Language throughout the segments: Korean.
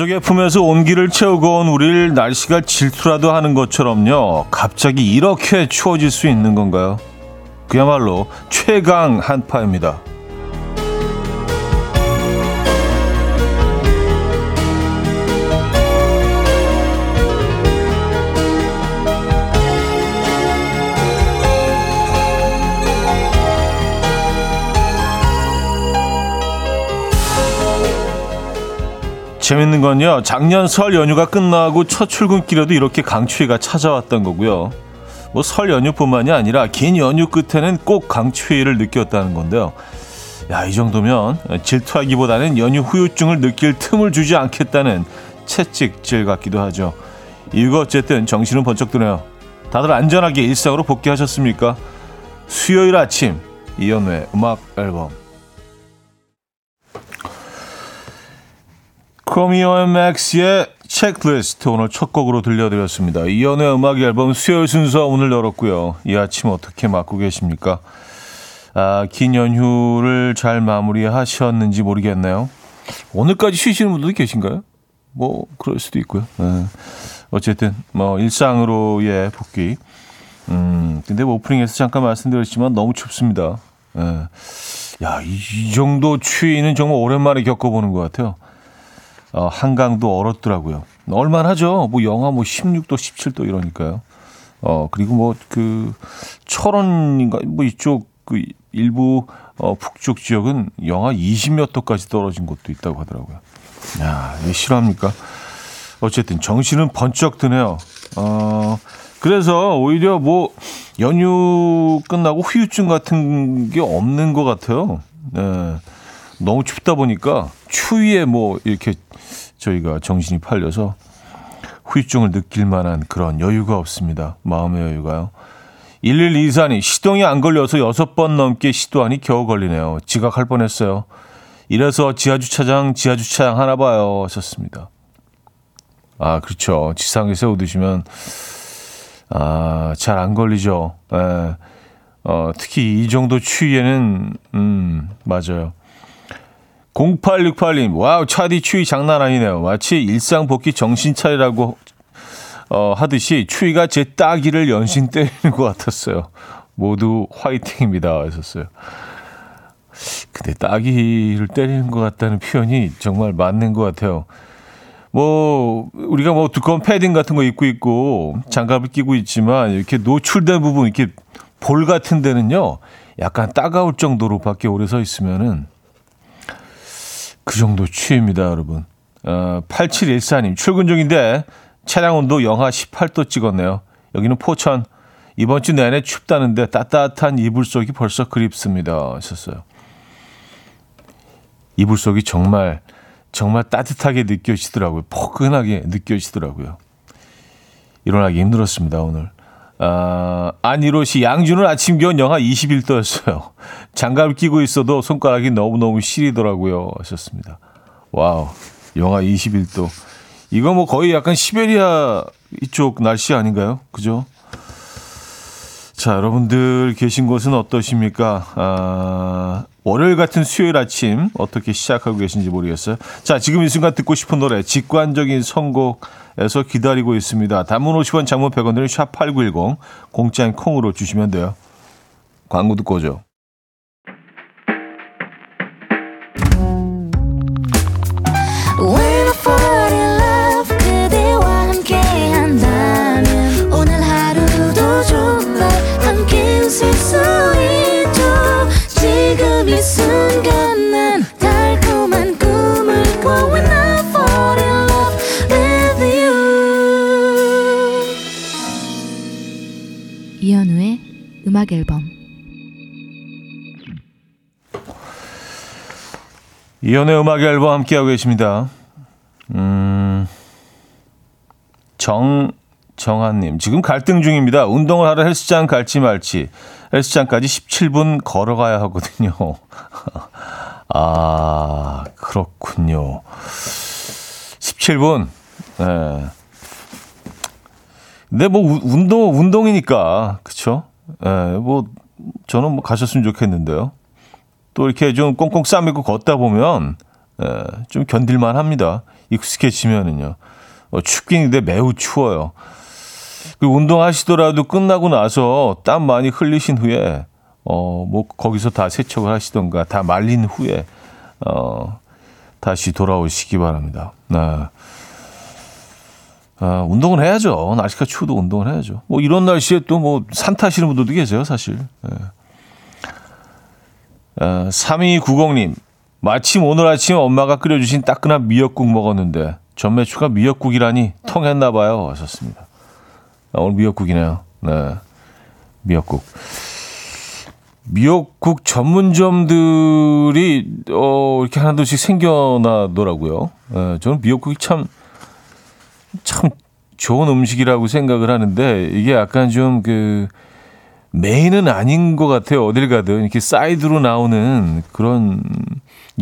가족의 품에서 온기를 채우고 온 우리를 날씨가 질투라도 하는 것처럼요. 갑자기 이렇게 추워질 수 있는 건가요? 그야말로 최강 한파입니다. 재밌는 건요. 작년 설 연휴가 끝나고 첫 출근길에도 이렇게 강추위가 찾아왔던 거고요. 뭐 설 연휴뿐만이 아니라 긴 연휴 끝에는 꼭 강추위를 느꼈다는 건데요. 야, 이 정도면 질투하기보다는 연휴 후유증을 느낄 틈을 주지 않겠다는 채찍질 같기도 하죠. 이거 어쨌든 정신은 번쩍 드네요. 다들 안전하게 일상으로 복귀하셨습니까? 수요일 아침 이연우의 음악 앨범 Chromeo and MAX의 Checklist 오늘 첫 곡으로 들려드렸습니다. 이연의 음악 앨범 수요일 순서 오늘 열었고요. 이 아침 어떻게 맞고 계십니까? 아, 긴 연휴를 잘 마무리하셨는지 모르겠네요. 오늘까지 쉬시는 분들도 계신가요? 뭐 그럴 수도 있고요. 네. 어쨌든 뭐 일상으로의 복귀. 음, 근데 뭐 오프닝에서 잠깐 말씀드렸지만 너무 춥습니다. 네. 야, 이, 이 정도 추위는 정말 오랜만에 겪어보는 것 같아요. 어, 한강도 얼었더라고요. 얼마나죠? 뭐 영하 뭐 16도, 17도 이러니까요. 어, 그리고 뭐 그 철원인가 뭐 이쪽 그 일부 어, 북쪽 지역은 영하 20몇 도까지 떨어진 곳도 있다고 하더라고요. 야, 이게 실합니까? 어쨌든 정신은 번쩍 드네요. 어, 그래서 오히려 뭐 연휴 끝나고 후유증 같은 게 없는 것 같아요. 네. 너무 춥다 보니까 추위에 뭐 이렇게 저희가 정신이 팔려서 후유증을 느낄 만한 그런 여유가 없습니다. 마음의 여유가요. 1124님, 시동이 안 걸려서 6번 넘게 시도하니 겨우 걸리네요. 지각할 뻔했어요. 이래서 지하주차장, 지하주차장 하나 봐요. 하셨습니다. 아, 그렇죠. 지상에 세워두시면, 아, 잘 안 걸리죠. 예. 어, 특히 이 정도 추위에는, 음, 맞아요. 0868님, wow, 차디 추위 장난 아니네요. 마치 일상 복귀 정신 차리라고 어, 하듯이 추위가 제 따귀를 연신 때리는 것 같았어요. 모두 화이팅입니다. 하셨어요. 근데 따귀를 때리는 것 같다는 표현이 정말 맞는 것 같아요. 뭐, 우리가 뭐 두꺼운 패딩 같은 거 입고 있고 장갑을 끼고 있지만 이렇게 노출된 부분, 이렇게 볼 같은 데는요, 약간 따가울 정도로 밖에 오래 서 있으면은 그 정도 추위입니다, 여러분. 어, 8714님, 출근 중인데 차량 온도 영하 18도 찍었네요. 여기는 포천. 이번 주 내내 춥다는데 따뜻한 이불 속이 벌써 그립습니다. 하셨어요. 이불 속이 정말, 정말 따뜻하게 느껴지더라고요. 포근하게 느껴지더라고요. 일어나기 힘들었습니다, 오늘. 아, 안이로시 양주는 아침 기온 영하 21도였어요. 장갑을 끼고 있어도 손가락이 너무너무 시리더라고요. 하셨습니다. Wow. 영하 21도. 이거 뭐 거의 약간 시베리아 이쪽 날씨 아닌가요? 그죠? 자, 여러분들 계신 곳은 어떠십니까? 아, 월요일 같은 수요일 아침 어떻게 시작하고 계신지 모르겠어요. 자, 지금 이 순간 듣고 싶은 노래, 직관적인 선곡에서 기다리고 있습니다. 단문 50원, 장문 100원 들은 샵8910, 공짜인 콩으로 주시면 돼요. 광고 듣고 오죠. 음악 앨범 이연의 음악 앨범 함께하고 계십니다. 음, 정, 정한님. 지금 갈등 중입니다. 운동을 하러 헬스장 갈지 말지. 헬스장까지 17분 걸어가야 하거든요. 아, 그렇군요. 17분. 네. 근데 뭐 운동 운동이니까 그쵸 예, 뭐 저는 뭐 가셨으면 좋겠는데요. 또 이렇게 좀 꽁꽁 싸매고 걷다 보면 에, 좀 견딜만 합니다. 익숙해지면은요. 어, 춥긴 근데 매우 추워요. 그 운동하시더라도 끝나고 나서 땀 많이 흘리신 후에 어, 뭐 거기서 다 세척을 하시던가 다 말린 후에 어, 다시 돌아오시기 바랍니다. 네. 아, 운동을 해야죠. 날씨가 추워도 운동을 해야죠. 뭐 이런 날씨에 또 뭐 산 타시는 분들도 계세요, 사실. 네. 아, 3290님. 마침 오늘 아침 엄마가 끓여주신 따끈한 미역국 먹었는데 전매추가 미역국이라니 통했나 봐요. 하셨습니다. 아, 오늘 미역국이네요. 네. 미역국. 미역국 전문점들이 어 이렇게 하나둘씩 생겨나더라고요. 네, 저는 미역국이 참 참 좋은 음식이라고 생각을 하는데 이게 약간 좀 그 main은 아닌 것 같아요. 어딜 가든 이렇게 사이드로 나오는 그런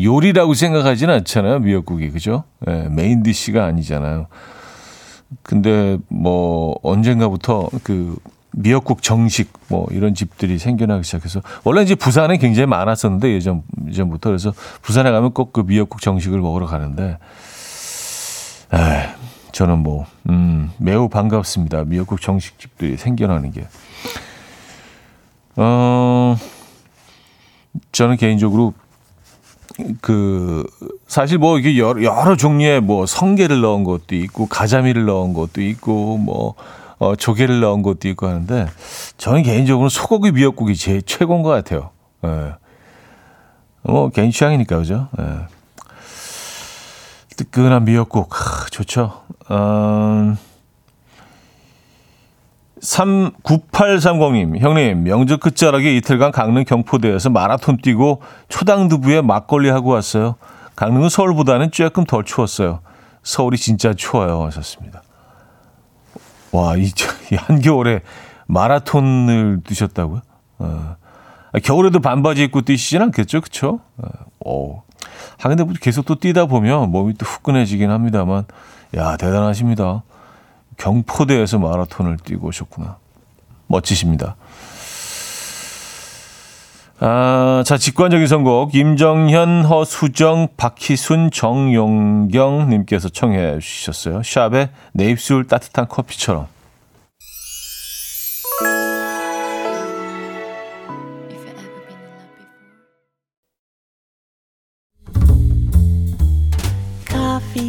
요리라고 생각하지는 않잖아요. 미역국이 그죠? 네, main dish가 아니잖아요. 근데 뭐 언젠가부터 그 미역국 정식 뭐 이런 집들이 생겨나기 시작해서 원래 이제 부산에 굉장히 많았었는데 예전 예전부터 그래서 부산에 가면 꼭 그 미역국 정식을 먹으러 가는데 에 저는 뭐 음, 매우 반갑습니다. 미역국 정식 집들이 생겨나는 게. 어 저는 개인적으로 그 사실 뭐 이게 여러, 여러 종류의 뭐 성게를 넣은 것도 있고 가자미를 넣은 것도 있고 뭐 어, 조개를 넣은 것도 있고 하는데 저는 개인적으로 소고기 미역국이 제일 최고인 것 같아요. 예. 뭐 개인 취향이니까 그죠. 예. 뜨끈한 미역국 하, 좋죠. 음, 39830님, 형님, 명절 끝자락에 이틀간 강릉 경포대에서 마라톤 뛰고 초당 두부에 막걸리 하고 왔어요. 강릉은 서울보다는 조금 덜 추웠어요. 서울이 진짜 추워요. 하셨습니다. 와, 이, 이 한겨울에 마라톤을 뛰셨다고요? 어. 겨울에도 반바지 입고 뛰시진 않겠죠? 그쵸? 어. 하, 근데 뭐 계속 또 뛰다 보면 몸이 또 후끈해지긴 합니다만, 야, 대단하십니다. 경포대에서 마라톤을 뛰고 오셨구나. 멋지십니다. 아, 자, 직관적인 선곡. 임정현, 허수정, 박희순, 정용경님께서 청해 주셨어요. 샵의 내 입술 따뜻한 커피처럼.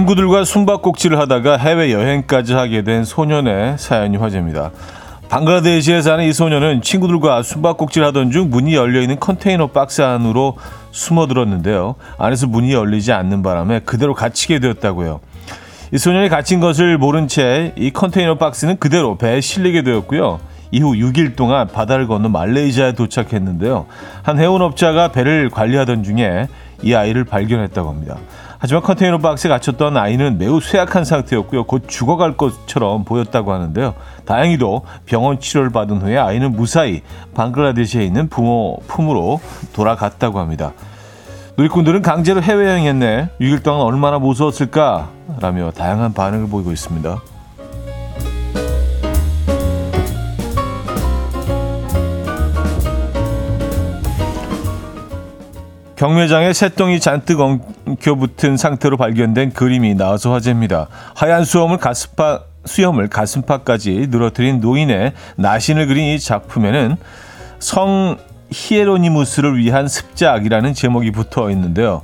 친구들과 숨바꼭질을 하다가 해외 여행까지 하게 된 소년의 사연이 화제입니다. 방글라데시에 사는 이 소년은 친구들과 숨바꼭질 하던 중 문이 열려 있는 컨테이너 박스 안으로 숨어들었는데요. 안에서 문이 열리지 않는 바람에 그대로 갇히게 되었다고요. 이 소년이 갇힌 것을 모른 채 이 컨테이너 박스는 그대로 배에 실리게 되었고요. 이후 6일 동안 바다를 건너 말레이시아에 도착했는데요. 한 해운업자가 배를 관리하던 중에 이 아이를 발견했다고 합니다. 하지만 컨테이너 박스에 갇혔던 아이는 매우 쇠약한 상태였고요. 곧 죽어갈 것처럼 보였다고 하는데요. 다행히도 병원 치료를 받은 후에 아이는 무사히 방글라데시에 있는 부모 품으로 돌아갔다고 합니다. 누리꾼들은 강제로 해외여행했네. 6일 동안 얼마나 무서웠을까? 라며 다양한 반응을 보이고 있습니다. 경매장에 새똥이 잔뜩 엉켜 붙은 상태로 발견된 그림이 나와서 화제입니다. 하얀 수염을 가슴팍, 수염을 가슴팍까지 늘어뜨린 노인의 나신을 그린 이 작품에는 성 히에로니무스를 위한 습작이라는 제목이 붙어 있는데요.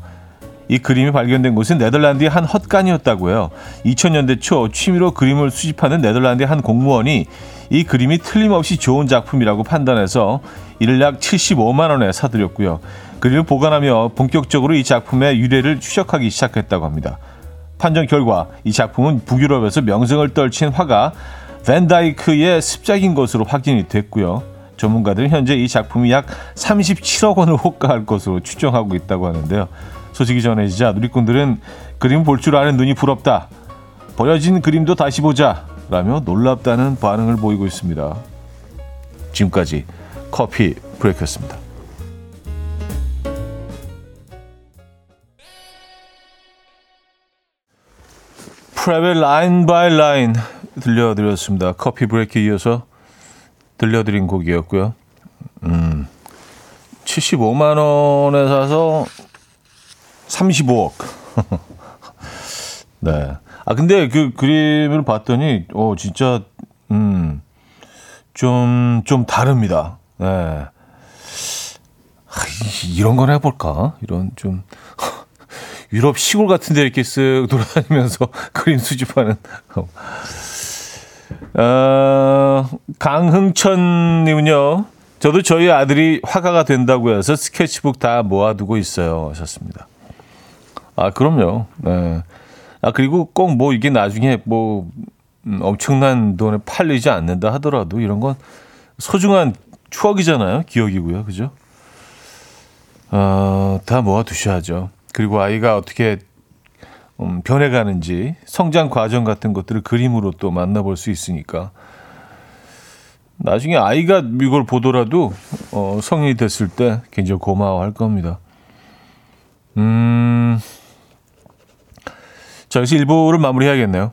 이 그림이 발견된 곳은 네덜란드의 한 헛간이었다고요. 2000년대 초 취미로 그림을 수집하는 네덜란드의 한 공무원이 이 그림이 틀림없이 좋은 작품이라고 판단해서 이를 약 75만 원에 사들였고요. 그림을 보관하며 본격적으로 이 작품의 유래를 추적하기 시작했다고 합니다. 판정 결과 이 작품은 북유럽에서 명성을 떨친 화가 밴다이크의 습작인 것으로 확인이 됐고요. 전문가들은 현재 이 작품이 약 37억 원을 호가할 것으로 추정하고 있다고 하는데요. 소식이 전해지자 누리꾼들은 그림 볼 줄 아는 눈이 부럽다. 버려진 그림도 다시 보자. 라며 놀랍다는 반응을 보이고 있습니다. 지금까지 coffee break였습니다. PREP의 Line by Line 들려드렸습니다. coffee break 이어서 들려드린 곡이었고요. 음, 75만 원에 사서 35억. 네. 아 근데 그 그림을 봤더니 어 진짜 음. 좀, 좀 다릅니다. 네. 하, 이런 건 해볼까? 이런 좀, 유럽 시골 같은 데 이렇게 쓱 돌아다니면서 그림 수집하는. 어, 강흥천님은요, 저도 저희 아들이 화가가 된다고 해서 스케치북 다 모아두고 있어요. 하셨습니다. 아, 그럼요. 네. 아, 그리고 꼭 뭐 이게 나중에 뭐, 음, 엄청난 돈에 팔리지 않는다 하더라도 이런 건 소중한 추억이잖아요. 기억이고요. 그죠? 어, 다 모아두셔야죠. 그리고 아이가 어떻게 음, 변해가는지 성장 과정 같은 것들을 그림으로 또 만나볼 수 있으니까 나중에 아이가 이걸 보더라도 어, 성인이 됐을 때 굉장히 고마워할 겁니다. 음, 자, 여기서 일부를 마무리해야겠네요.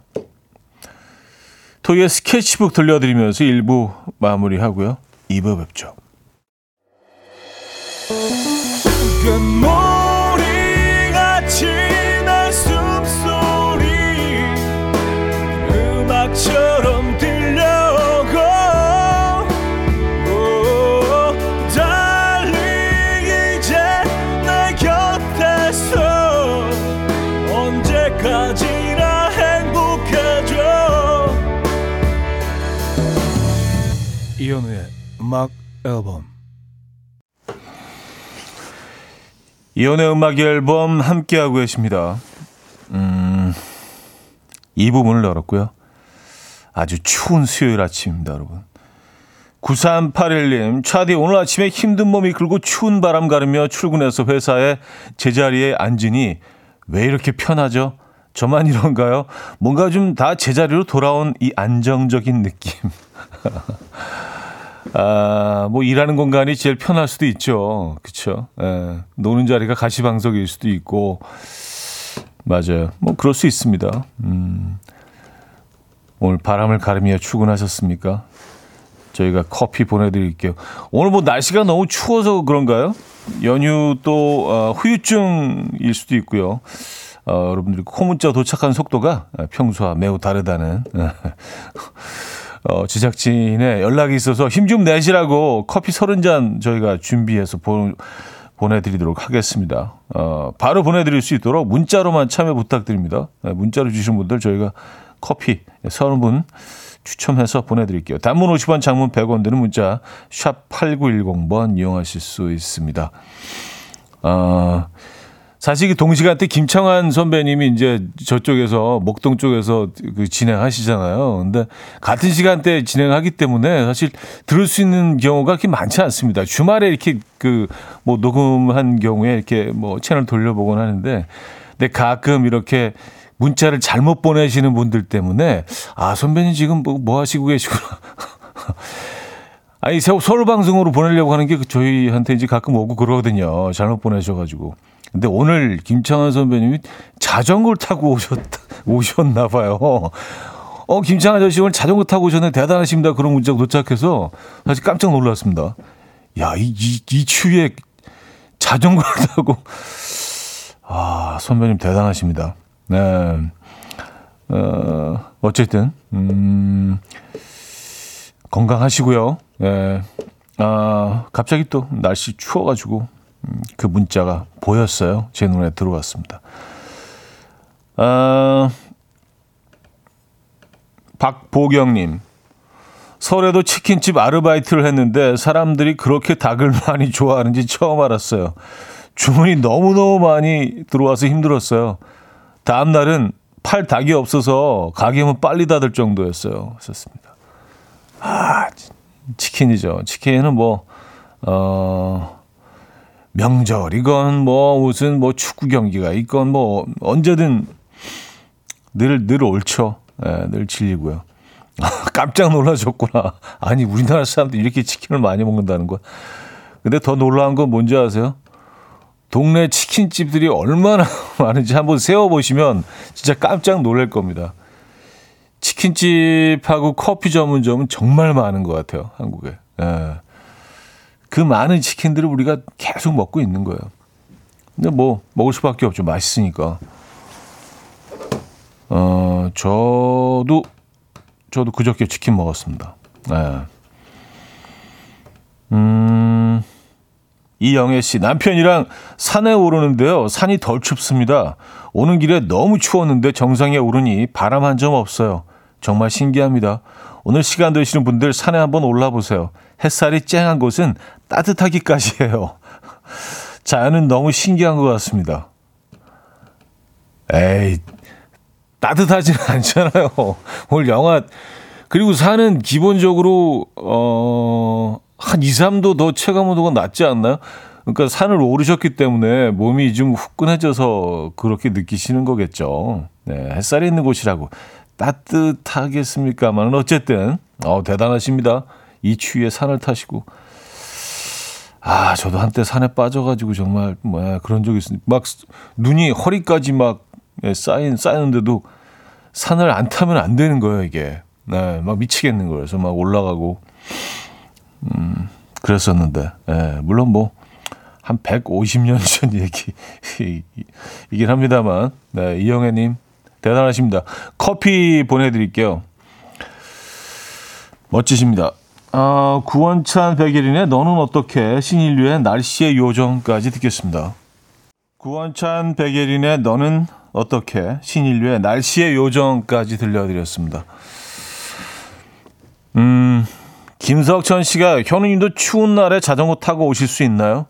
토이의 스케치북 들려드리면서 일부 마무리하고요. 2부 뵙죠. 음악 앨범 이혼의 음악 앨범 함께하고 계십니다. 음, 이 부분을 열었고요. 아주 추운 수요일 아침입니다, 여러분. 9381님, 차디 오늘 아침에 힘든 몸이 긁고 추운 바람 가르며 출근해서 회사에 제자리에 앉으니 왜 이렇게 편하죠? 저만 이런가요? 뭔가 좀 다 제자리로 돌아온 이 안정적인 느낌. 아, 뭐 일하는 공간이 제일 편할 수도 있죠. 그쵸? 예, 노는 자리가 가시방석일 수도 있고. 맞아요. 뭐 그럴 수 있습니다. 음. 오늘 바람을 가르며 출근하셨습니까? 저희가 커피 보내드릴게요. 오늘 뭐 날씨가 너무 추워서 그런가요? 연휴 또 어, 후유증일 수도 있고요. 어, 여러분들이 콩문자 도착한 속도가 평소와 매우 다르다는 어, 제작진의 연락이 있어서 힘 좀 내시라고 커피 서른 잔 저희가 준비해서 보, 보내드리도록 하겠습니다. 어, 바로 보내드릴 수 있도록 문자로만 참여 부탁드립니다. 네, 문자로 주신 분들 저희가 커피 서른 분 추첨해서 보내드릴게요. 단문 50원, 장문 100원 드는 문자 샵 8910번 이용하실 수 있습니다. 어, 사실 그 동시간대 김창완 선배님이 이제 저쪽에서 목동 쪽에서 그 진행하시잖아요. 근데 같은 시간대 진행하기 때문에 사실 들을 수 있는 경우가 그렇게 많지 않습니다. 주말에 이렇게 그 뭐 녹음한 경우에 이렇게 뭐 채널 돌려보곤 하는데 근데 가끔 이렇게 문자를 잘못 보내시는 분들 때문에 아 선배님 지금 뭐, 뭐 하시고 계시구나. 아니 서울 방송으로 보내려고 하는 게 저희한테 이제 가끔 오고 그러거든요. 잘못 보내셔가지고. 근데 오늘 김창완 선배님이 자전거를 타고 오셨 오셨나 봐요. 어 김창완 아저씨 오늘 자전거 타고 오셨는데 대단하십니다. 그런 문자가 도착해서 사실 깜짝 놀랐습니다. 야, 이, 이, 이 추위에 자전거를 타고 아 선배님 대단하십니다. 네. 어, 어쨌든 음, 건강하시고요. 네. 아 갑자기 또 날씨 추워가지고 그 문자가 보였어요. 제 눈에 들어왔습니다. 아, 박보경님. 설에도 치킨집 아르바이트를 했는데 사람들이 그렇게 닭을 많이 좋아하는지 처음 알았어요. 주문이 너무너무 많이 들어와서 힘들었어요. 다음 날은 팔 닭이 없어서 가게 문 빨리 닫을 정도였어요. 썼습니다. 아, 치킨이죠. 치킨은 뭐, 어, 명절이건 뭐 무슨 뭐 축구 경기가 있건 뭐 언제든 늘, 늘 옳죠. 예, 늘 질리고요. 깜짝 놀라셨구나. 아니, 우리나라 사람들 이렇게 치킨을 많이 먹는다는 거야. 근데 더 놀라운 건 뭔지 아세요? 동네 치킨집들이 얼마나 많은지 한번 세워보시면 진짜 깜짝 놀랄 겁니다. 치킨집하고 커피 전문점은 정말 많은 것 같아요, 한국에. 예. 그 많은 치킨들을 우리가 계속 먹고 있는 거예요. 근데 뭐, 먹을 수밖에 없죠. 맛있으니까. 어, 저도, 저도 그저께 치킨 먹었습니다. 네. 음, 이영애 씨, 남편이랑 산에 오르는데요. 산이 덜 춥습니다. 오는 길에 너무 추웠는데 정상에 오르니 바람 한 점 없어요. 정말 신기합니다. 오늘 시간 되시는 분들 산에 한번 올라 보세요. 햇살이 쨍한 곳은 따뜻하기까지 해요. 자연은 너무 신기한 것 같습니다. 에이, 따뜻하지는 않잖아요. 오늘 영하, 그리고 산은 기본적으로, 어, 한 2, 3도 더 체감 온도가 낮지 않나요? 그러니까 산을 오르셨기 때문에 몸이 좀 후끈해져서 그렇게 느끼시는 거겠죠. 네, 햇살이 있는 곳이라고. 따뜻하겠습니까만 어쨌든, 어, 대단하십니다. 이 추위에 산을 타시고. 아, 저도 한때 산에 빠져가지고 정말, 뭐야, 그런 적이 있습니다. 막 눈이 허리까지 막 예, 쌓인, 쌓이는데도 산을 안 타면 안 되는 거예요, 이게. 네, 막 미치겠는 거예요. 그래서 막 올라가고, 음, 그랬었는데, 예, 물론 뭐, 한 150년 전 얘기이긴 합니다만, 네, 이영애님, 대단하십니다. 커피 보내드릴게요. 멋지십니다. 어, 구원찬 백예린의 너는 어떻게 신인류의 날씨의 요정까지 듣겠습니다. 구원찬 백예린의 너는 어떻게 신인류의 날씨의 요정까지 들려드렸습니다. 음, 김석천 씨가 현우님도 추운 날에 자전거 타고 오실 수 있나요?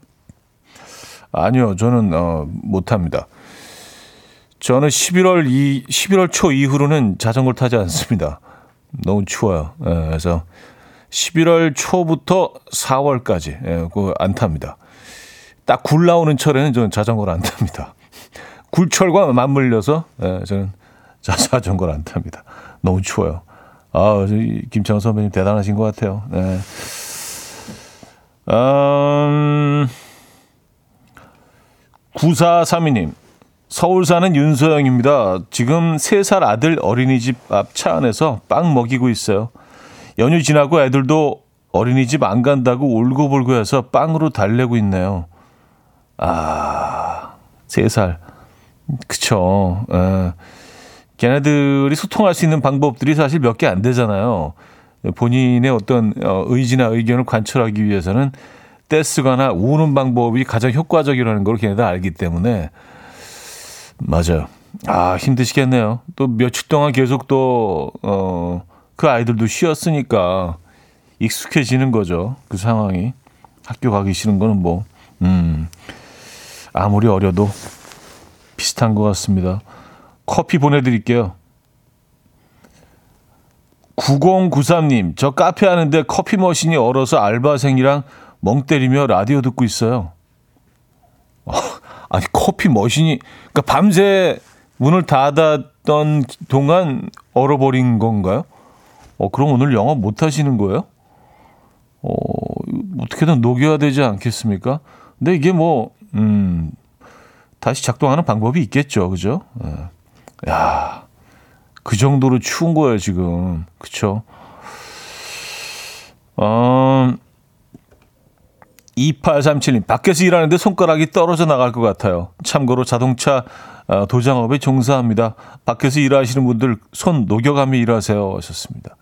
아니요, 저는 어, 못합니다. 저는 11월 이 11월 초 이후로는 자전거를 타지 않습니다. 너무 추워요. 예, 그래서 11월 초부터 4월까지 예, 그안 탑니다. 딱 굴 나오는 철에는 저는 자전거를 안 탑니다. 굴철과 맞물려서 예, 저는 자전거를 안 탑니다. 너무 추워요. 아, 김창호 선배님 대단하신 것 같아요. 네. 음, 9432님. 서울 사는 윤소영입니다. 지금 3살 아들 어린이집 앞 차 안에서 빵 먹이고 있어요. 연휴 지나고 애들도 어린이집 안 간다고 울고불고 해서 빵으로 달래고 있네요. 아, 3살. 그쵸. 에. 걔네들이 소통할 수 있는 방법들이 사실 몇 개 안 되잖아요. 본인의 어떤 어, 의지나 의견을 관철하기 위해서는 떼쓰거나 우는 방법이 가장 효과적이라는 걸 걔네들 알기 때문에 맞아요. 아 힘드시겠네요. 또 며칠 동안 계속 또 어, 그 아이들도 쉬었으니까 익숙해지는 거죠. 그 상황이 학교 가기 싫은 거는 뭐 음, 아무리 어려도 비슷한 것 같습니다. 커피 보내드릴게요. 9093님, 저 카페 하는데 커피 머신이 얼어서 알바생이랑 멍 때리며 라디오 듣고 있어요. 아니, 커피 머신이, 그러니까 밤새 문을 닫았던 동안 얼어버린 건가요? 어, 그럼 오늘 영업 못 하시는 거예요? 어, 어떻게든 녹여야 되지 않겠습니까? 근데 이게 뭐, 음, 다시 작동하는 방법이 있겠죠. 그죠? 예. 야, 그 정도로 추운 거예요, 지금. 그쵸? 어, 2837님, 밖에서 일하는데 손가락이 떨어져 나갈 것 같아요. 참고로 자동차 어, 도장업에 종사합니다. 밖에서 일하시는 분들 손 녹여가며 일하세요. 하셨습니다.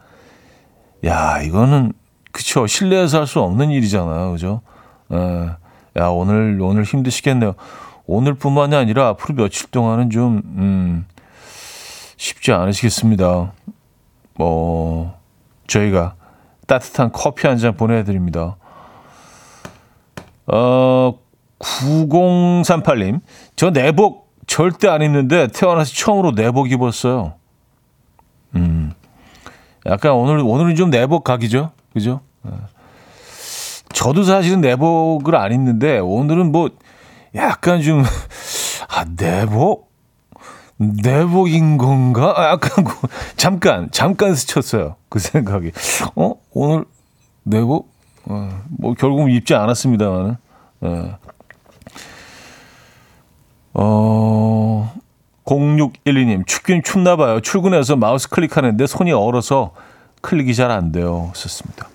야, 이거는, 그쵸. 실내에서 할 수 없는 일이잖아요. 그죠? 에, 야, 오늘, 오늘 힘드시겠네요. 오늘뿐만이 아니라 앞으로 며칠 동안은 좀, 음, 쉽지 않으시겠습니다. 뭐, 저희가 따뜻한 커피 한 잔 보내드립니다. 어, 9038님. 저 내복 절대 안 입는데 태어나서 처음으로 내복 입었어요. 음. 약간 오늘, 오늘은 좀 내복 각이죠? 그죠? 저도 사실은 내복을 안 입는데 오늘은 뭐 약간 좀 아, 내복? 내복인 건가? 아, 약간 그- 잠깐 잠깐 스쳤어요. 그 생각이. 어 오늘 내복? 어, 뭐 결국 입지 않았습니다만은. 예. 어 0612님 춥긴 춥나 봐요. 출근해서 마우스 클릭하는데 손이 얼어서 클릭이 잘 안 돼요. 썼습니다.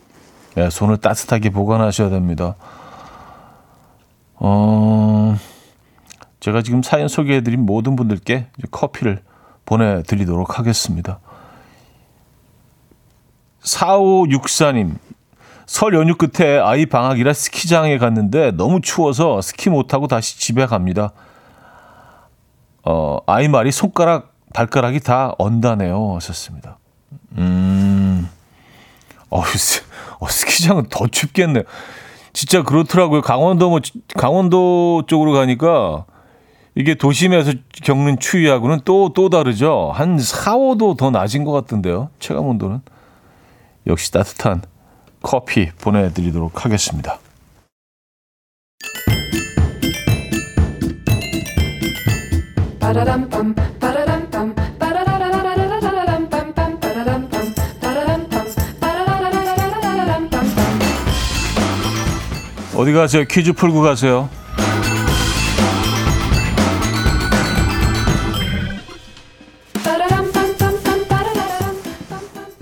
예, 손을 따뜻하게 보관하셔야 됩니다. 어, 제가 지금 사연 소개해드린 모든 분들께 커피를 보내드리도록 하겠습니다. 4564님, 설 연휴 끝에 아이 방학이라 스키장에 갔는데 너무 추워서 스키 못하고 다시 집에 갑니다. 어, 아이 말이 손가락, 발가락이 다 언다네요. 하셨습니다. 음, 어, 스- 어, 스키장은 더 춥겠네요. 진짜 그렇더라고요. 강원도 뭐 강원도 쪽으로 가니까 이게 도심에서 겪는 추위하고는 또 또 다르죠. 한 4, 5도 더 낮은 것 같던데요. 체감 온도는. 역시 따뜻한 커피 보내드리도록 하겠습니다. 어디 가세요? 퀴즈 풀고 가세요.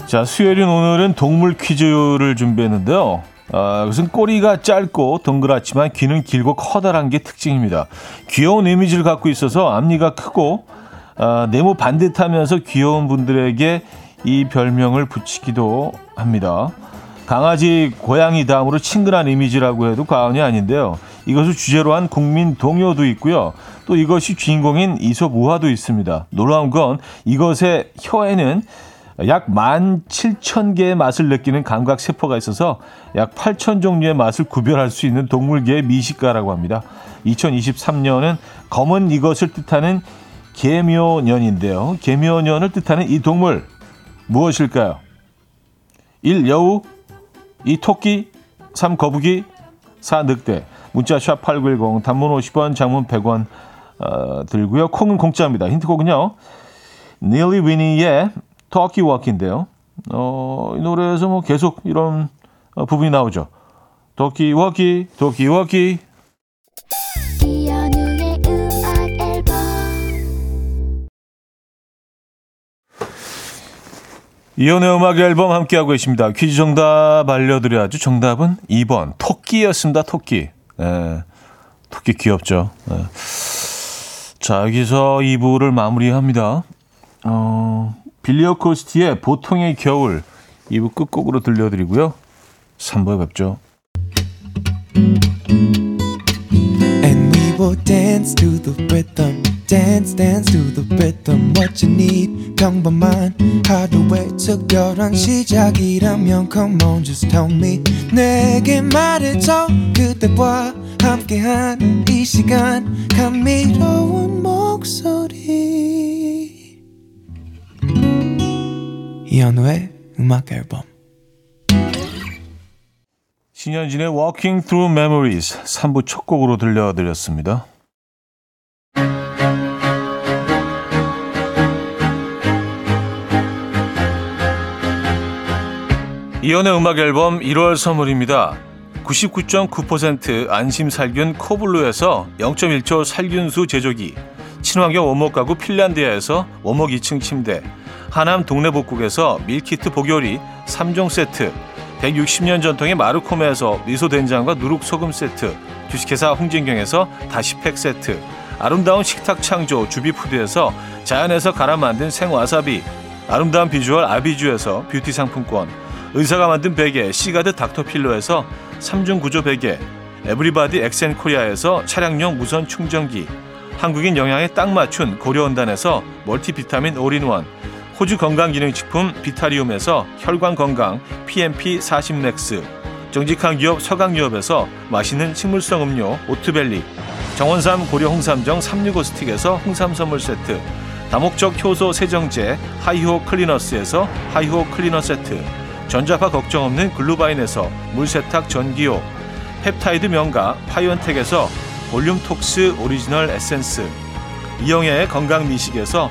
자, 수요일인 오늘은 동물 퀴즈를 준비했는데요. 아, 그것은 꼬리가 짧고 동그랗지만 귀는 길고 커다란 게 특징입니다. 귀여운 이미지를 갖고 있어서 앞니가 크고 아, 네모 반듯하면서 귀여운 분들에게 이 별명을 붙이기도 합니다. 강아지, 고양이 다음으로 친근한 이미지라고 해도 과언이 아닌데요. 이것을 주제로 한 국민 동요도 있고요. 또 이것이 주인공인 이솝 우화도 있습니다. 놀라운 건 이것의 혀에는 약 17,000개의 맛을 느끼는 감각 세포가 있어서 약 8,000 종류의 맛을 구별할 수 있는 동물계의 미식가라고 합니다. 2023년은 검은 이것을 뜻하는 개묘년인데요. 개묘년을 뜻하는 이 동물 무엇일까요? 1. 여우 2. 토끼 3. 거북이 4. 늑대 문자 샵 8910 단문 50원 장문 100원 어, 들고요. 콩은 공짜입니다. 힌트곡은요. 닐리 위니의 터키 워키인데요. 어, 이 노래에서 뭐 계속 이런 어, 부분이 나오죠. 터키 워키, 터키 워키. 이연의 음악 앨범 함께하고 계십니다. 퀴즈 정답 알려드려야죠. 정답은 2번. 토끼였습니다. 토끼. 예, 토끼 귀엽죠. 예. 자, 여기서 2부를 마무리합니다. 어, 빌리어 코스티의 보통의 겨울 2부 끝곡으로 들려드리고요. 3부에 뵙죠. Dance to the rhythm. Dance, dance to the rhythm. What you need, 평범한 하루의 특별한 시작이라면 Come on, just tell me. 내게 말해줘. 그대와 함께한 이 시간. 감미로운 목소리. 이현우의 음악 앨범. 신현진의 Walking Through Memories 3부 첫 곡으로 들려드렸습니다. 이연의 음악 앨범 1월 선물입니다. 99.9% 안심 살균 코블루에서 0.1초 살균수 제조기, 친환경 원목 가구 핀란드야에서 원목 2층 침대, 하남 동네복국에서 밀키트 복요리 3종 세트, 160년 전통의 마르코메에서 미소된장과 누룩소금 세트, 주식회사 홍진경에서 다시팩 세트, 아름다운 식탁 창조 주비푸드에서 자연에서 갈아 만든 생와사비, 아름다운 비주얼 아비주에서 뷰티 상품권, 의사가 만든 베개 시가드 닥터필로에서 3중 구조 베개, everybody 엑센코리아에서 차량용 무선 충전기, 한국인 영양에 딱 맞춘 고려원단에서 multivitamin all-in-one, 호주 건강기능식품 비타리움에서 혈관건강 PMP 40맥스, 정직한 기업 서강유업에서 맛있는 식물성 음료 오트벨리, 정원삼 고려 홍삼정 365 스틱에서 홍삼 선물 세트, 다목적 효소 세정제 하이호 클리너스에서 하이호 클리너 세트, 전자파 걱정 없는 글루바인에서 물세탁 전기요, 펩타이드 명가 파이언텍에서 볼륨톡스 오리지널 에센스, 이영애의 건강 미식에서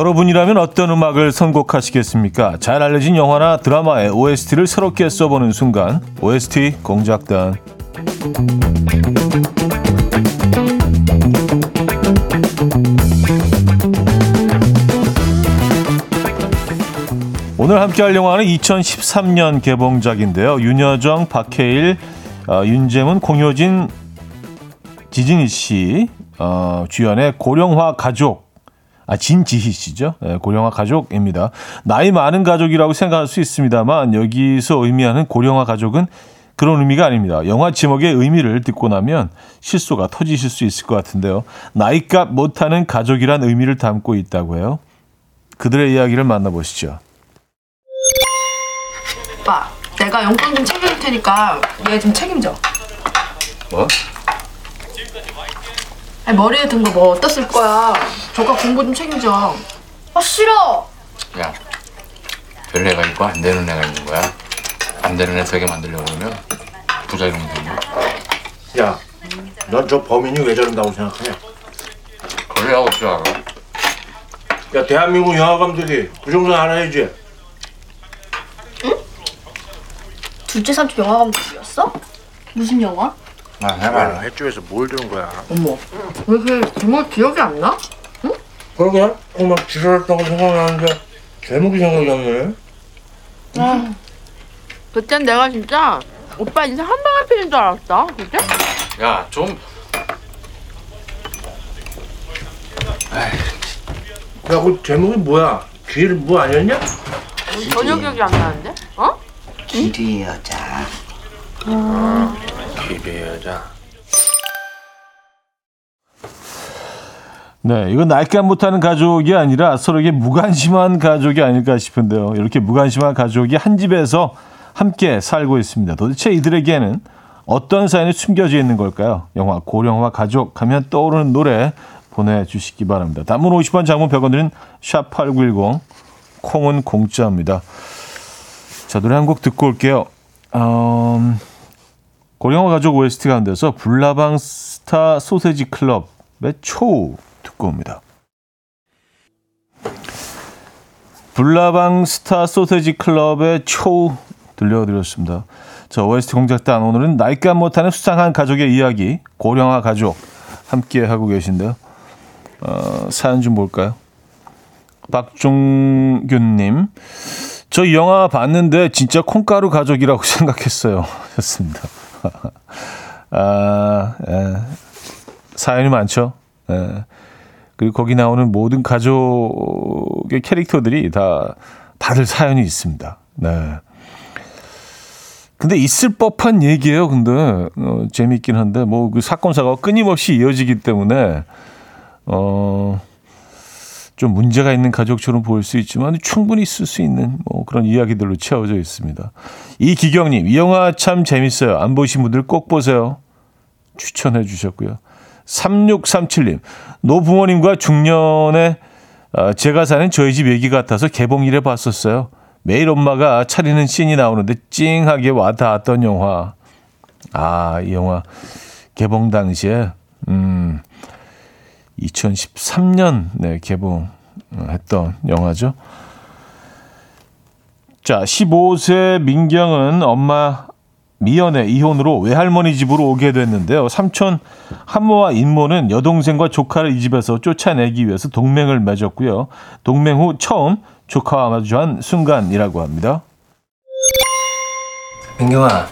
여러분이라면 어떤 음악을 선곡하시겠습니까? 잘 알려진 영화나 드라마의 OST를 새롭게 써보는 순간 OST 공작단 오늘 함께할 영화는 2013년 개봉작인데요. 윤여정, 박해일, 어, 윤재문, 공효진, 지진희 씨 어, 주연의 고령화 가족 아, 진지희 씨죠. 예, 고령화 가족입니다. 나이 많은 가족이라고 생각할 수 있습니다만 여기서 의미하는 고령화 가족은 그런 의미가 아닙니다. 영화 제목의 의미를 듣고 나면 실소가 터지실 수 있을 것 같은데요. 나이값 못하는 가족이란 의미를 담고 있다고 해요. 그들의 이야기를 만나보시죠. 오빠, 내가 용돈 좀 챙겨줄 테니까 얘 좀 책임져. 뭐? 아니, 머리에 든 거뭐쓸 거야? 저가 공부 좀 책임져. 아 싫어. 야, 별 애가 있고 안 되는 애가 있는 거야. 안 되는 애 되게 만들려고 그러면 부작용이 생겨. 야, 넌 저 범인이 왜 저런다고 생각하냐? 그래야 어찌 알아? 야, 대한민국 영화 감독이 그 정도는 알아야지. 둘째 삼촌 영화 감독이었어? 무슨 영화? 나 야, 해봐. 해쪽에서 뭘 들은 거야? 어머, 왜 이렇게 제목 기억이 안 나? 그러게? 어, 막 지랄했던 거 생각나는데 제목이 생각이 안 나네. 그땐 내가 진짜 오빠 인생 한 방에 피는 줄 알았다. 그때? 야, 좀 야, 그 제목이 뭐야? 길 뭐 아니었냐? 전혀 기억이 안 나는데? 어? 길이 여자 여자. 네, 이건 날감 못하는 가족이 아니라 서로에게 무관심한 가족이 아닐까 싶은데요. 이렇게 무관심한 가족이 한 집에서 함께 살고 있습니다. 도대체 이들에게는 어떤 사연이 숨겨져 있는 걸까요? 영화 고령화 가족 하면 떠오르는 노래 보내주시기 바랍니다. 단문 50원, 장문 100원 드는 샵8910 콩은 공짜입니다. 자, 노래 한 곡 듣고 올게요. 음, 고령화 가족 OST 가운데서 불나방 스타 소세지 클럽의 초 듣고 옵니다. 불나방 스타 소세지 클럽의 초 들려드렸습니다. 저 OST 공작단 오늘은 나이감 못하는 수상한 가족의 이야기 고령화 가족 함께 하고 계신데요. 어, 사연 좀 볼까요? 박종균님 저이 영화 봤는데 진짜 콩가루 가족이라고 생각했어요. 좋습니다. 아, 예. 사연이 많죠. 예. 그리고 거기 나오는 모든 가족의 캐릭터들이 다 다들 사연이 있습니다. 네. 근데 있을 법한 얘기예요. 근데 어, 재미있긴 한데 뭐 그 사건 사고가 끊임없이 이어지기 때문에 어. 좀 문제가 있는 가족처럼 보일 수 있지만 충분히 있을 수 있는 뭐 그런 이야기들로 채워져 있습니다. 이기경님, 이 영화 참 재밌어요. 안 보신 분들 꼭 보세요. 추천해 주셨고요. 3637님, 노부모님과 중년에 어, 제가 사는 저희 집 얘기 같아서 개봉일에 봤었어요. 매일 엄마가 차리는 씬이 나오는데 찡하게 와닿았던 영화. 아, 이 영화 개봉 당시에, 음, 2013년, 네, 개봉했던 영화죠. 자, 15세 민경은 엄마 미연의 이혼으로 외할머니 집으로 오게 됐는데요. 삼촌 한모와 인모는 여동생과 조카를 이 집에서 쫓아내기 위해서 동맹을 맺었고요. 동맹 후 처음 조카와 마주한 순간이라고 합니다. 민경아,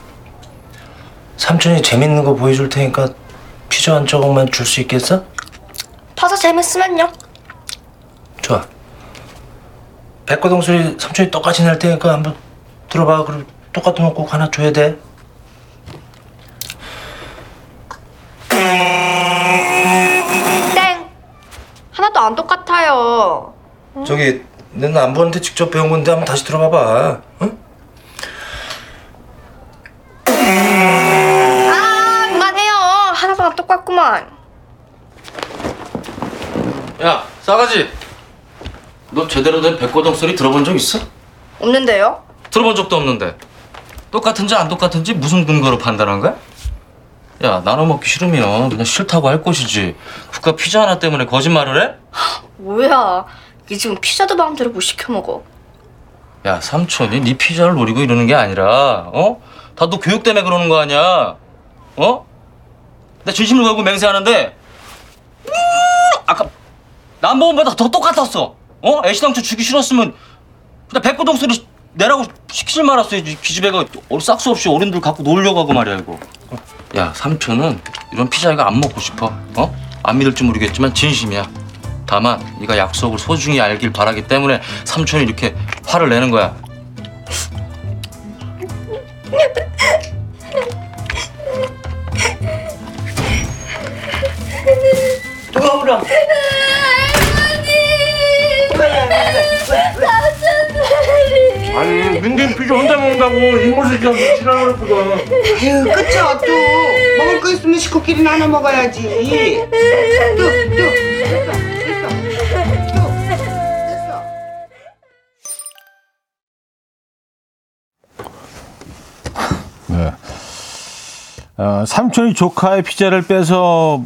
삼촌이 재밌는 거 보여줄 테니까 피자 한 조각만 줄 수 있겠어? 봐서 재밌으면요. 좋아. 백고동 소리 삼촌이 똑같이 낼 테니까 한번 들어봐. 그럼 똑같은 거 꼭 하나 줘야 돼. 땡. 하나도 안 똑같아요. 저기 내는 안 보는데 직접 배운 건데 한번 다시 들어봐봐. 응? 아, 그만해요. 하나도 안 똑같구만. 야, 싸가지. 너 제대로 된 백고동 소리 들어본 적 있어? 없는데요? 들어본 적도 없는데. 똑같은지 안 똑같은지 무슨 근거로 판단한 거야? 야, 나눠 먹기 싫으면 그냥 싫다고 할 것이지. 국가 피자 하나 때문에 거짓말을 해? 뭐야. 이 지금 피자도 마음대로 못 시켜 먹어. 야, 삼촌이 네 피자를 노리고 이러는 게 아니라, 어? 다 너 교육 때문에 그러는 거 아니야? 어? 나 진심을 걸고 맹세하는데, 음, 아까 남보원보다 더 똑같았어. 어? 애시당초 주기 싫었으면 그냥 백고동 소리 내라고 시키질 말았어야지. 기집애가 어리 싹수 없이 어른들 갖고 놀려고 하고 말이야 이거. 야, 삼촌은 이런 피자 이거 안 먹고 싶어. 어? 안 믿을지 모르겠지만 진심이야. 다만 네가 약속을 소중히 알길 바라기 때문에 삼촌이 이렇게 화를 내는 거야. 누가 울어? 아니 민긴 피자 혼자 먹는다고 이모새끼가 지랄을 했거든. 아유 끝이 어또. 먹을 거 있으면 식구끼리 나눠 먹어야지. 뚝뚝 됐어 됐어. 뚝 됐어. 네. 어, 삼촌이 조카의 피자를 빼서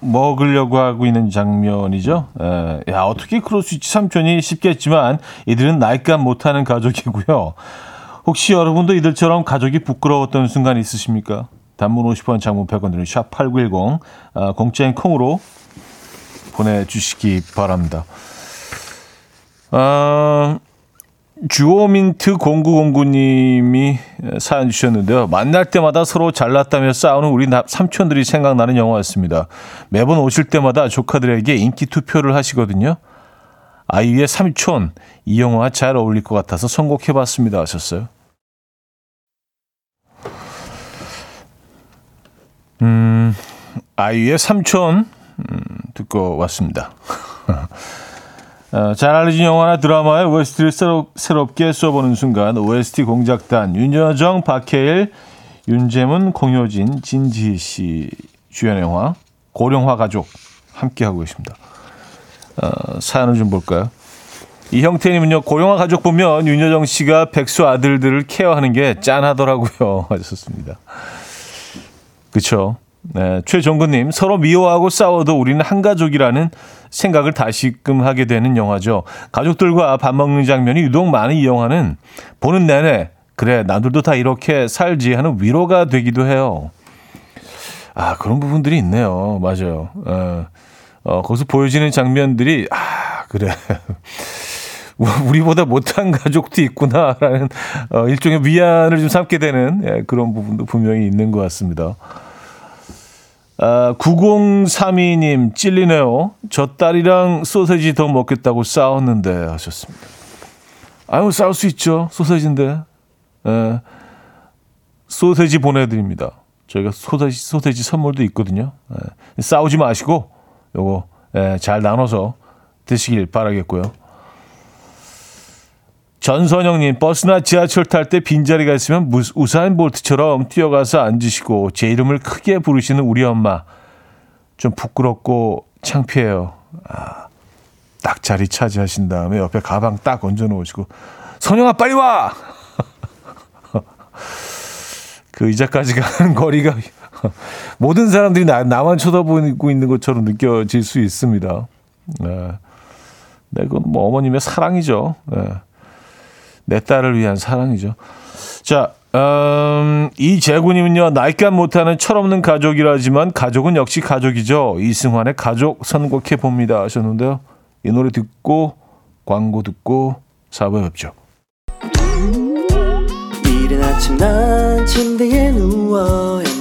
먹으려고 하고 있는 장면이죠. 에, 야, 어떻게 그럴 수 있지? 삼촌이 쉽겠지만 이들은 나이값 못하는 가족이고요. 혹시 여러분도 이들처럼 가족이 부끄러웠던 순간 있으십니까? 단문 50원, 장문 100원 드는 샵8910 아, 공짜인 콩으로 보내주시기 바랍니다. 아, 주오민트 0909님이 사연 주셨는데요. 만날 때마다 서로 잘났다며 싸우는 우리 나- 삼촌들이 생각나는 영화였습니다. 매번 오실 때마다 조카들에게 인기 투표를 하시거든요. 아이유의 삼촌, 이 영화 잘 어울릴 것 같아서 선곡해봤습니다 하셨어요. 음, 아이유의 삼촌, 음, 듣고 왔습니다. 어, 잘 알려진 영화나 드라마의 OST를 새로, 새롭 게 써보는 순간 OST 공작단 윤여정, 박해일, 윤재문, 공효진, 진지희 씨 주연의 영화 고령화 가족 함께하고 계십니다. 어, 사연을 좀 볼까요? 이형태님은요 고령화 가족 보면 윤여정 씨가 백수 아들들을 케어하는 게 짠하더라고요 하셨습니다. 그렇죠. 네, 최정근님 서로 미워하고 싸워도 우리는 한 가족이라는 생각을 다시금 하게 되는 영화죠. 가족들과 밥 먹는 장면이 유독 많은 이 영화는 보는 내내 그래 나들도 다 이렇게 살지 하는 위로가 되기도 해요. 아 그런 부분들이 있네요. 맞아요. 어, 어, 거기서 보여지는 장면들이 아 그래 우리보다 못한 가족도 있구나라는 어, 일종의 위안을 좀 삼게 되는 예, 그런 부분도 분명히 있는 것 같습니다. 아, 9032님 찔리네요. 저 딸이랑 소세지 더 먹겠다고 싸웠는데 하셨습니다. 아유 싸울 수 있죠. 소세지인데. 예, 소세지 보내드립니다. 저희가 소세지, 소세지 선물도 있거든요. 예, 싸우지 마시고 요거 예, 잘 나눠서 드시길 바라겠고요. 전선영님 버스나 지하철 탈 때 빈자리가 있으면 무- 우사인 볼트처럼 뛰어가서 앉으시고 제 이름을 크게 부르시는 우리 엄마 좀 부끄럽고 창피해요. 아, 딱 자리 차지하신 다음에 옆에 가방 딱 얹어 놓으시고 선영아 빨리 와. 그 의자까지 가는 거리가 모든 사람들이 나, 나만 쳐다보고 있는 것처럼 느껴질 수 있습니다. 네. 네, 그건 뭐 어머님의 사랑이죠. 네. 내 딸을 위한 사랑이죠. 자, 음, 이재구님은요, 나이값 못하는 철없는 가족이라지만 가족은 역시 가족이죠. 이승환의 가족 선곡해 봅니다 하셨는데요. 이 노래 듣고 광고 듣고 사부에 뵙죠. 이른 아침 난 침대에 누워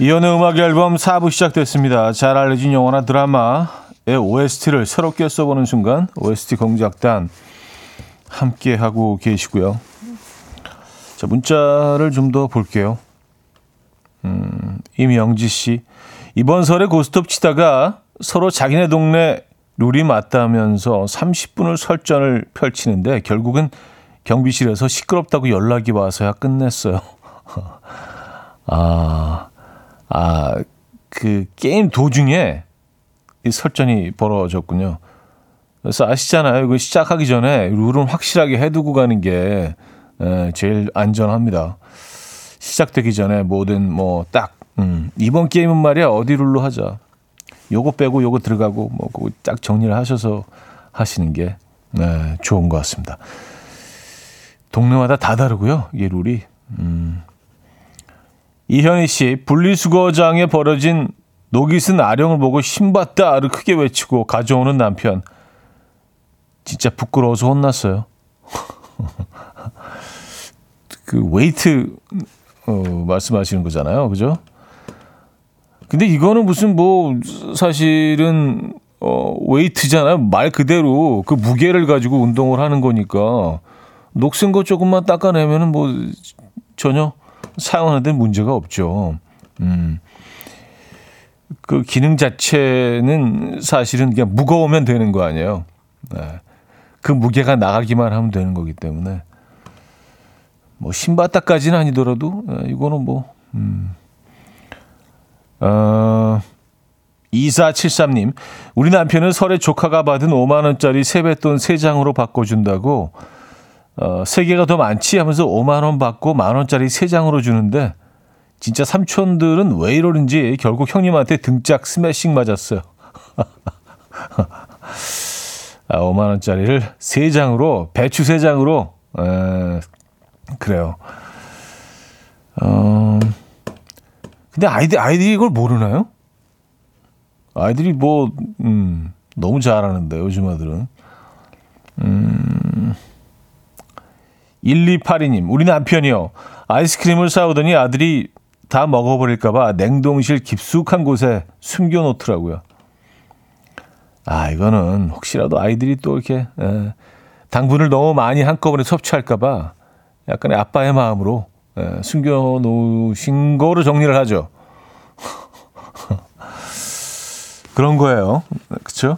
이연의 음악 앨범 4부 시작됐습니다. 잘 알려진 영화나 드라마의 OST를 새롭게 써보는 순간 OST 공작단 함께 하고 계시고요. 자, 문자를 좀 더 볼게요. 음, 임영지 씨. 이번 설에 고스톱 치다가 서로 자기네 동네 룰이 맞다면서 30분을 설전을 펼치는데 결국은 경비실에서 시끄럽다고 연락이 와서야 끝냈어요. 아, 아, 그 게임 도중에 이 설전이 벌어졌군요. 그래서 아시잖아요. 이거 시작하기 전에 룰은 확실하게 해두고 가는 게 에, 제일 안전합니다. 시작되기 전에 뭐든 뭐 딱 음, 이번 게임은 말이야 어디 룰로 하자. 요거 빼고 요거 들어가고 뭐 그거 딱 정리를 하셔서 하시는 게 네, 좋은 것 같습니다. 동네마다 다 다르고요. 이게 룰이. 음. 이현희 씨, 분리수거장에 벌어진 녹이 쓴 아령을 보고 신봤다를 크게 외치고 가져오는 남편. 진짜 부끄러워서 혼났어요. 그 웨이트 어, 말씀하시는 거잖아요, 그죠? 근데 이거는 무슨 뭐 사실은 어, 웨이트잖아요. 말 그대로 그 무게를 가지고 운동을 하는 거니까 녹슨 거 조금만 닦아내면은 뭐 전혀 사용하는 데 문제가 없죠. 음. 그 기능 자체는 사실은 그냥 무거우면 되는 거 아니에요. 네. 그 무게가 나가기만 하면 되는 거기 때문에 뭐 신바닥까지는 아니더라도 네, 이거는 뭐 음. 어, 2473님, 우리 남편은 설에 조카가 받은 5만 원짜리 세뱃돈 3장으로 바꿔준다고, 어, 3개가 더 많지 하면서 5만원 받고 만원짜리 3장으로 주는데, 진짜 삼촌들은 왜 이러는지 결국 형님한테 등짝 스매싱 맞았어요. 아, 5만원짜리를 3장으로, 배추 3장으로, 에, 그래요. 어, 근데 아이들, 아이들이 이걸 모르나요? 아이들이 뭐, 음, 너무 잘하는데, 요즘 아들은. 음, 1282님, 우리 남편이요. 아이스크림을 사오더니 아들이 다 먹어버릴까봐 냉동실 깊숙한 곳에 숨겨놓더라고요. 아, 이거는 혹시라도 아이들이 또 이렇게, 에, 당분을 너무 많이 한꺼번에 섭취할까봐 약간의 아빠의 마음으로 에, 숨겨놓으신 거로 정리를 하죠. 그런 거예요. 그쵸?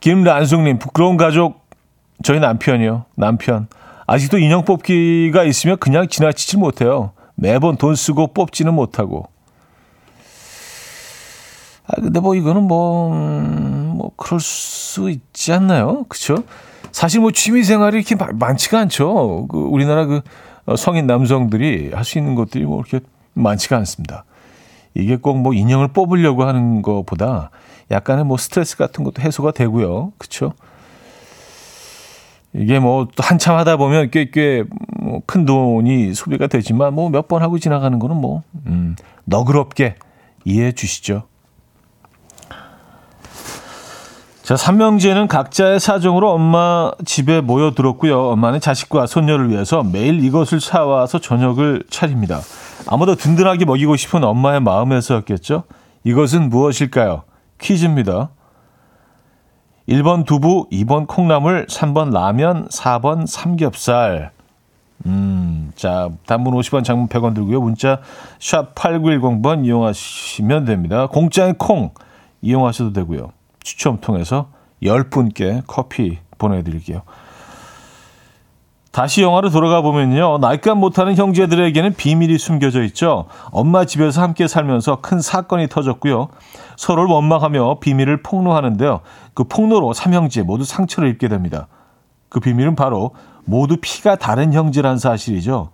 김란숙님, 부끄러운 가족, 저희 남편이요. 남편. 아직도 인형 뽑기가 있으면 그냥 지나치지 못해요. 매번 돈 쓰고 뽑지는 못하고. 아, 근데 뭐 이거는 뭐, 음, 뭐, 그럴 수 있지 않나요? 그쵸? 사실 뭐 취미 생활이 이렇게 많지가 않죠. 그 우리나라 그 성인 남성들이 할 수 있는 것들이 뭐 이렇게 많지가 않습니다. 이게 꼭 뭐 인형을 뽑으려고 하는 것보다 약간의 뭐 스트레스 같은 것도 해소가 되고요. 그렇죠? 이게 뭐또 한참 하다 보면 꽤 꽤 큰 돈이 소비가 되지만 뭐 몇 번 하고 지나가는 거는 뭐 음, 너그럽게 이해해 주시죠. 자, 삼명제는 각자의 사정으로 엄마 집에 모여들었고요. 엄마는 자식과 손녀를 위해서 매일 이것을 사와서 저녁을 차립니다. 아무도 든든하게 먹이고 싶은 엄마의 마음에서였겠죠. 이것은 무엇일까요? 퀴즈입니다. 1번 두부, 2번 콩나물, 3번 라면, 4번 삼겹살. 음, 자, 단문 50원, 장문 100원 들고요. 문자 샵 8910번 이용하시면 됩니다. 공짜인 콩 이용하셔도 되고요. 추첨 통해서 10분께 커피 보내드릴게요. 다시 영화로 돌아가 보면요. 날감 못하는 형제들에게는 비밀이 숨겨져 있죠. 엄마 집에서 함께 살면서 큰 사건이 터졌고요. 서로를 원망하며 비밀을 폭로하는데요. 그 폭로로 삼형제 모두 상처를 입게 됩니다. 그 비밀은 바로 모두 피가 다른 형제란 사실이죠.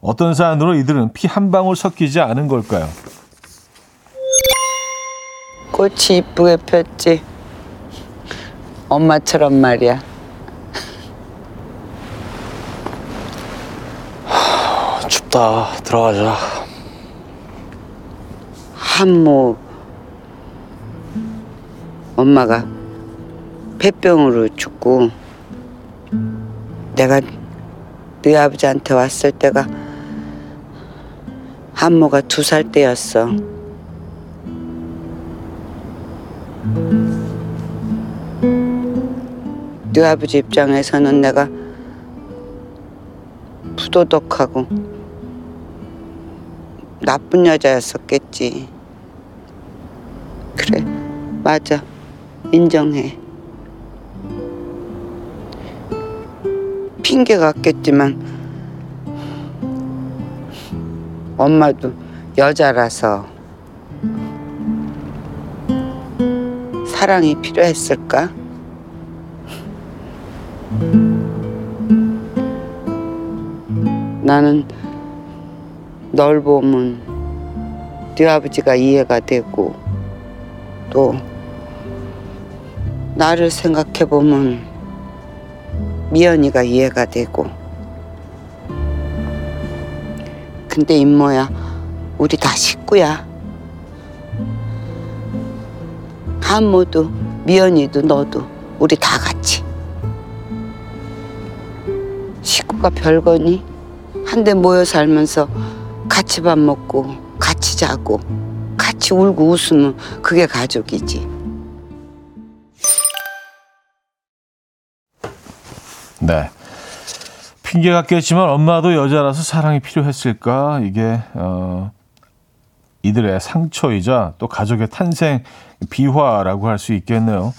어떤 사안으로 이들은 피 한 방울 섞이지 않은 걸까요? 꽃이 이쁘게 폈지. 엄마처럼 말이야. 춥다. 들어가자. 한모 엄마가 폐병으로 죽고 내가 네 아버지한테 왔을 때가 한모가 두 살 때였어. 네 아버지 입장에서는 내가 부도덕하고 나쁜 여자였었겠지. 그래, 맞아. 인정해. 핑계 같겠지만 엄마도 여자라서 사랑이 필요했을까? 나는 널 보면 네 아버지가 이해가 되고 또 나를 생각해 보면 미연이가 이해가 되고. 근데 임모야 우리 다 식구야. 한모도 미연이도 너도 우리 다 같이. 식구가 별거니? 한데 모여 살면서 같이 밥 먹고 같이 자고 같이 울고 웃으면 그게 가족이지. 네. 핑계 같겠지만 엄마도 여자라서 사랑이 필요했을까? 이게 어, 이들의 상처이자 또 가족의 탄생 비화라고 할 수 있겠네요.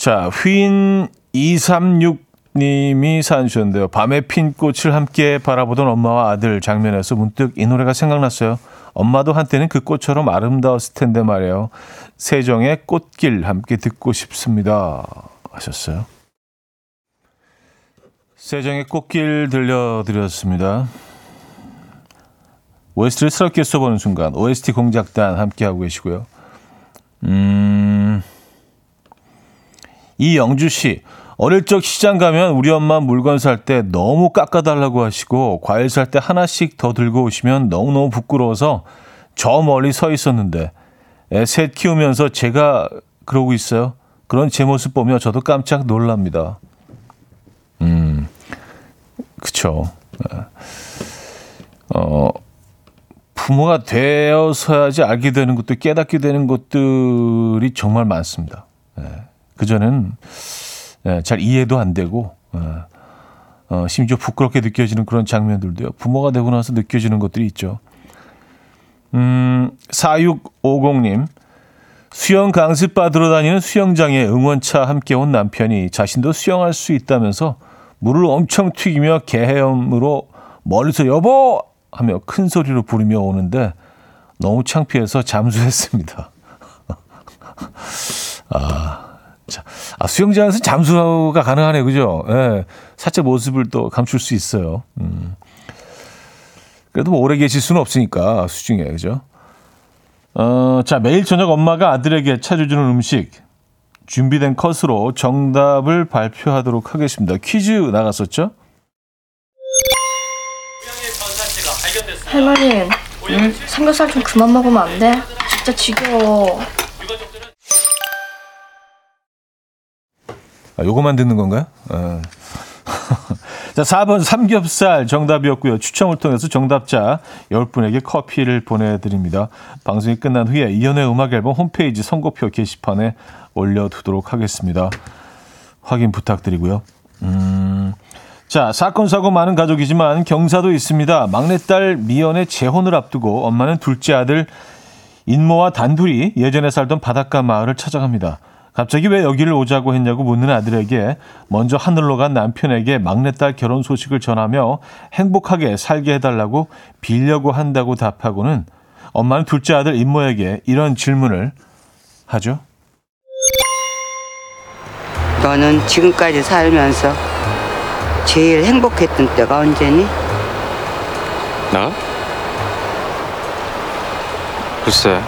자, 휘인 236 님이 사연 주셨는데요. 밤에 핀 꽃을 함께 바라보던 엄마와 아들 장면에서 문득 이 노래가 생각났어요. 엄마도 한때는 그 꽃처럼 아름다웠을 텐데 말이에요. 세정의 꽃길 함께 듣고 싶습니다. 하셨어요. 세정의 꽃길 들려드렸습니다. OST를 스럽게 써보는 순간 OST 공작단 함께하고 계시고요. 음, 이영주 씨, 어릴 적 시장 가면 우리 엄마 물건 살 때 너무 깎아달라고 하시고 과일 살 때 하나씩 더 들고 오시면 너무너무 부끄러워서 저 멀리 서 있었는데 애 셋 키우면서 제가 그러고 있어요. 그런 제 모습 보며 저도 깜짝 놀랍니다. 음, 그쵸. 어, 부모가 되어서야지 알게 되는 것도 깨닫게 되는 것들이 정말 많습니다. 예. 그전에는 예, 잘 이해도 안 되고, 예. 어, 심지어 부끄럽게 느껴지는 그런 장면들도요. 부모가 되고 나서 느껴지는 것들이 있죠. 음, 4650님. 수영 강습 받으러 다니는 수영장에 응원차 함께 온 남편이 자신도 수영할 수 있다면서 물을 엄청 튀기며 개헤엄으로 멀리서 여보! 하며 큰 소리로 부르며 오는데 너무 창피해서 잠수했습니다. 아, 자, 아, 수영장 에서 잠수가 가능하네, 그죠? 예, 사체 모습을 또 감출 수 있어요. 음. 그래도 뭐 오래 계실 수는 없으니까, 수중에, 그죠? 어, 자, 매일 저녁 엄마가 아들에게 차려주는 음식, 준비된 컷으로 정답을 발표하도록 하겠습니다. 퀴즈 나갔었죠? 할머니, 응? 삼겹살 좀 그만 먹으면 안 돼? 진짜 지겨워. 아, 요거만 듣는 건가요? 어. 자, 4번 삼겹살 정답이었고요. 추첨을 통해서 정답자 10분에게 커피를 보내드립니다. 방송이 끝난 후에 이연의 음악 앨범 홈페이지 선곡표 게시판에 올려두도록 하겠습니다. 확인 부탁드리고요. 음, 자, 사건, 사고 많은 가족이지만 경사도 있습니다. 막내딸 미연의 재혼을 앞두고 엄마는 둘째 아들 인모와 단둘이 예전에 살던 바닷가 마을을 찾아갑니다. 갑자기 왜 여기를 오자고 했냐고 묻는 아들에게 먼저 하늘로 간 남편에게 막내딸 결혼 소식을 전하며 행복하게 살게 해달라고 빌려고 한다고 답하고는 엄마는 둘째 아들 인모에게 이런 질문을 하죠. 너는 지금까지 살면서 제일 행복했던 때가 언제니? 나? 글쎄.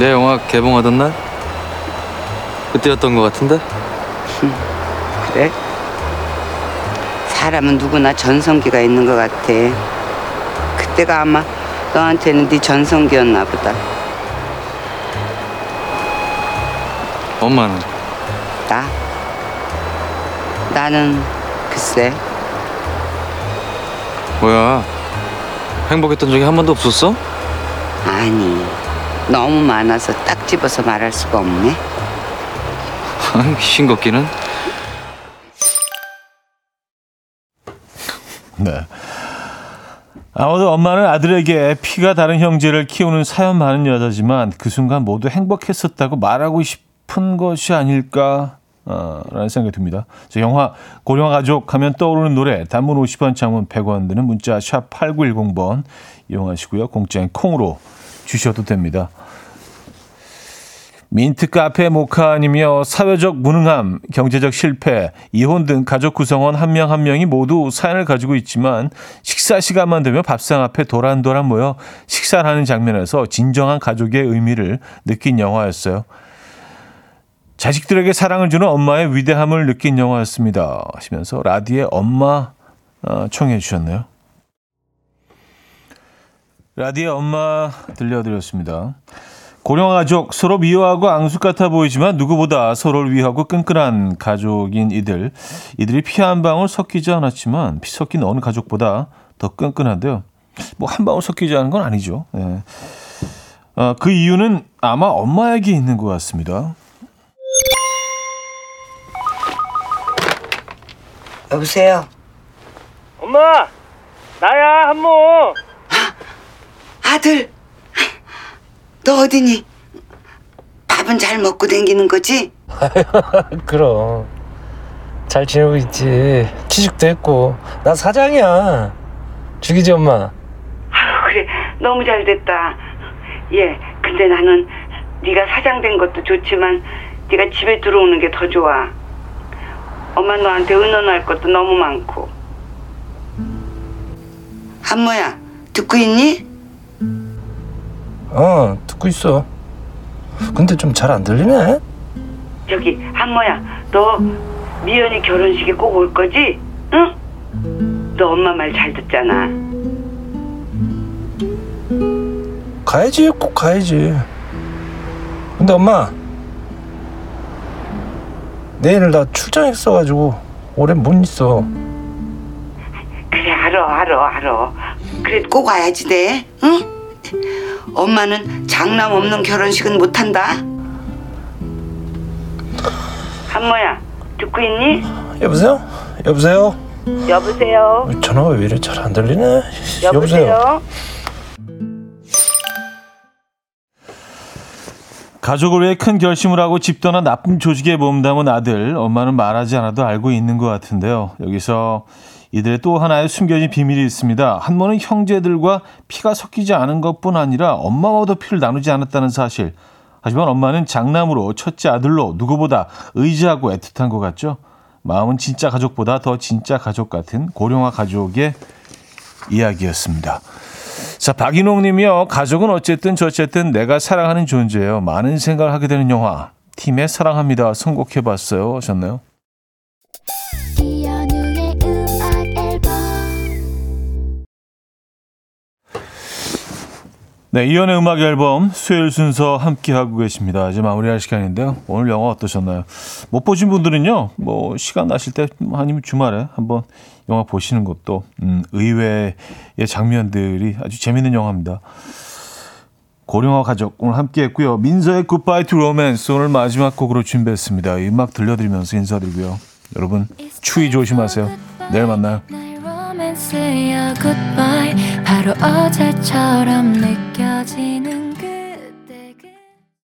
내 영화 개봉하던 날? 그때였던 것 같은데? 그래? 사람은 누구나 전성기가 있는 것 같아. 그때가 아마 너한테는 네 전성기였나 보다. 엄마는? 나? 나는 글쎄 뭐야? 행복했던 적이 한 번도 없었어? 아니 너무 많아서 딱 집어서 말할 수가 없네. 싱겁기는? 네. 아무도 엄마는 아들에게 피가 다른 형제를 키우는 사연 많은 여자지만 그 순간 모두 행복했었다고 말하고 싶은 것이 아닐까 어, 라는 생각이 듭니다. 저 영화 고령화 가족 하면 떠오르는 노래 단문 50원 장문 100원 드는 문자 샵 8910번 이용하시고요. 공짜인 콩으로 주셔도 됩니다. 민트 카페 모카님이며 사회적 무능함, 경제적 실패, 이혼 등 가족 구성원 한명한 명이 모두 사연을 가지고 있지만 식사 시간만 되면 밥상 앞에 도란도란 모여 식사를 하는 장면에서 진정한 가족의 의미를 느낀 영화였어요. 자식들에게 사랑을 주는 엄마의 위대함을 느낀 영화였습니다. 하시면서 라디의 엄마 어, 청해 주셨네요. 라디의 엄마 들려드렸습니다. 고령 가족 서로 미워하고 앙숙 같아 보이지만 누구보다 서로를 위하고 끈끈한 가족인 이들. 이들이 피 한 방울 섞이지 않았지만 피 섞인 어느 가족보다 더 끈끈한데요. 뭐 한 방울 섞이지 않은 건 아니죠. 예. 어, 그 이유는 아마 엄마에게 있는 것 같습니다. 여보세요. 엄마 나야 한모 아들, 너 어디니? 밥은 잘 먹고 댕기는 거지? 그럼 잘 지내고 있지 취직도 했고 나 사장이야 죽이지 엄마 아유, 그래 너무 잘 됐다. 예, 근데 나는 네가 사장 된 것도 좋지만 네가 집에 들어오는 게 더 좋아. 엄마 너한테 의논할 것도 너무 많고. 한모야, 듣고 있니? 어 듣고 있어 근데 좀 잘 안 들리네 저기 한모야, 너 미연이 결혼식에 꼭 올 거지? 응? 너 엄마 말 잘 듣잖아. 가야지 꼭 가야지 근데 엄마 내일 나 출장했어가지고 오래 못 있어 그래 알아 알아 알아. 그래 꼭 와야지 돼. 응? 엄마는 장남 없는 결혼식은 못한다. 한모야 듣고 있니? 여보세요? 여보세요? 여보세요. 전화가 왜 이래 잘 안 들리네 여보세요. 가족을 위해 큰 결심을 하고 집 떠난 나쁜 조직에 몸담은 아들, 엄마는 말하지 않아도 알고 있는 것 같은데요. 여기서 이들의 또 하나의 숨겨진 비밀이 있습니다. 한모는 형제들과 피가 섞이지 않은 것뿐 아니라 엄마와도 피를 나누지 않았다는 사실. 하지만 엄마는 장남으로 첫째 아들로 누구보다 의지하고 애틋한 것 같죠. 마음은 진짜 가족보다 더 진짜 가족 같은 고령화 가족의 이야기였습니다. 자, 박인홍 님이요. 가족은 어쨌든 저쨌든 내가 사랑하는 존재예요. 많은 생각을 하게 되는 영화. 팀의 사랑합니다. 선곡해 봤어요. 하셨나요? 네, 이연의 음악 앨범 수요일 순서 함께 하고 계십니다. 이제 마무리할 시간인데요. 오늘 영화 어떠셨나요? 못 보신 분들은요, 뭐 시간 나실 때 아니면 주말에 한번 영화 보시는 것도 음, 의외의 장면들이 아주 재밌는 영화입니다. 고령화 가족 오늘 함께했고요. 민서의 Goodbye to Romance 오늘 마지막 곡으로 준비했습니다. 이 음악 들려드리면서 인사드리고요. 여러분 추위 조심하세요. 내일 만나요. 바로 어제처럼 느껴지는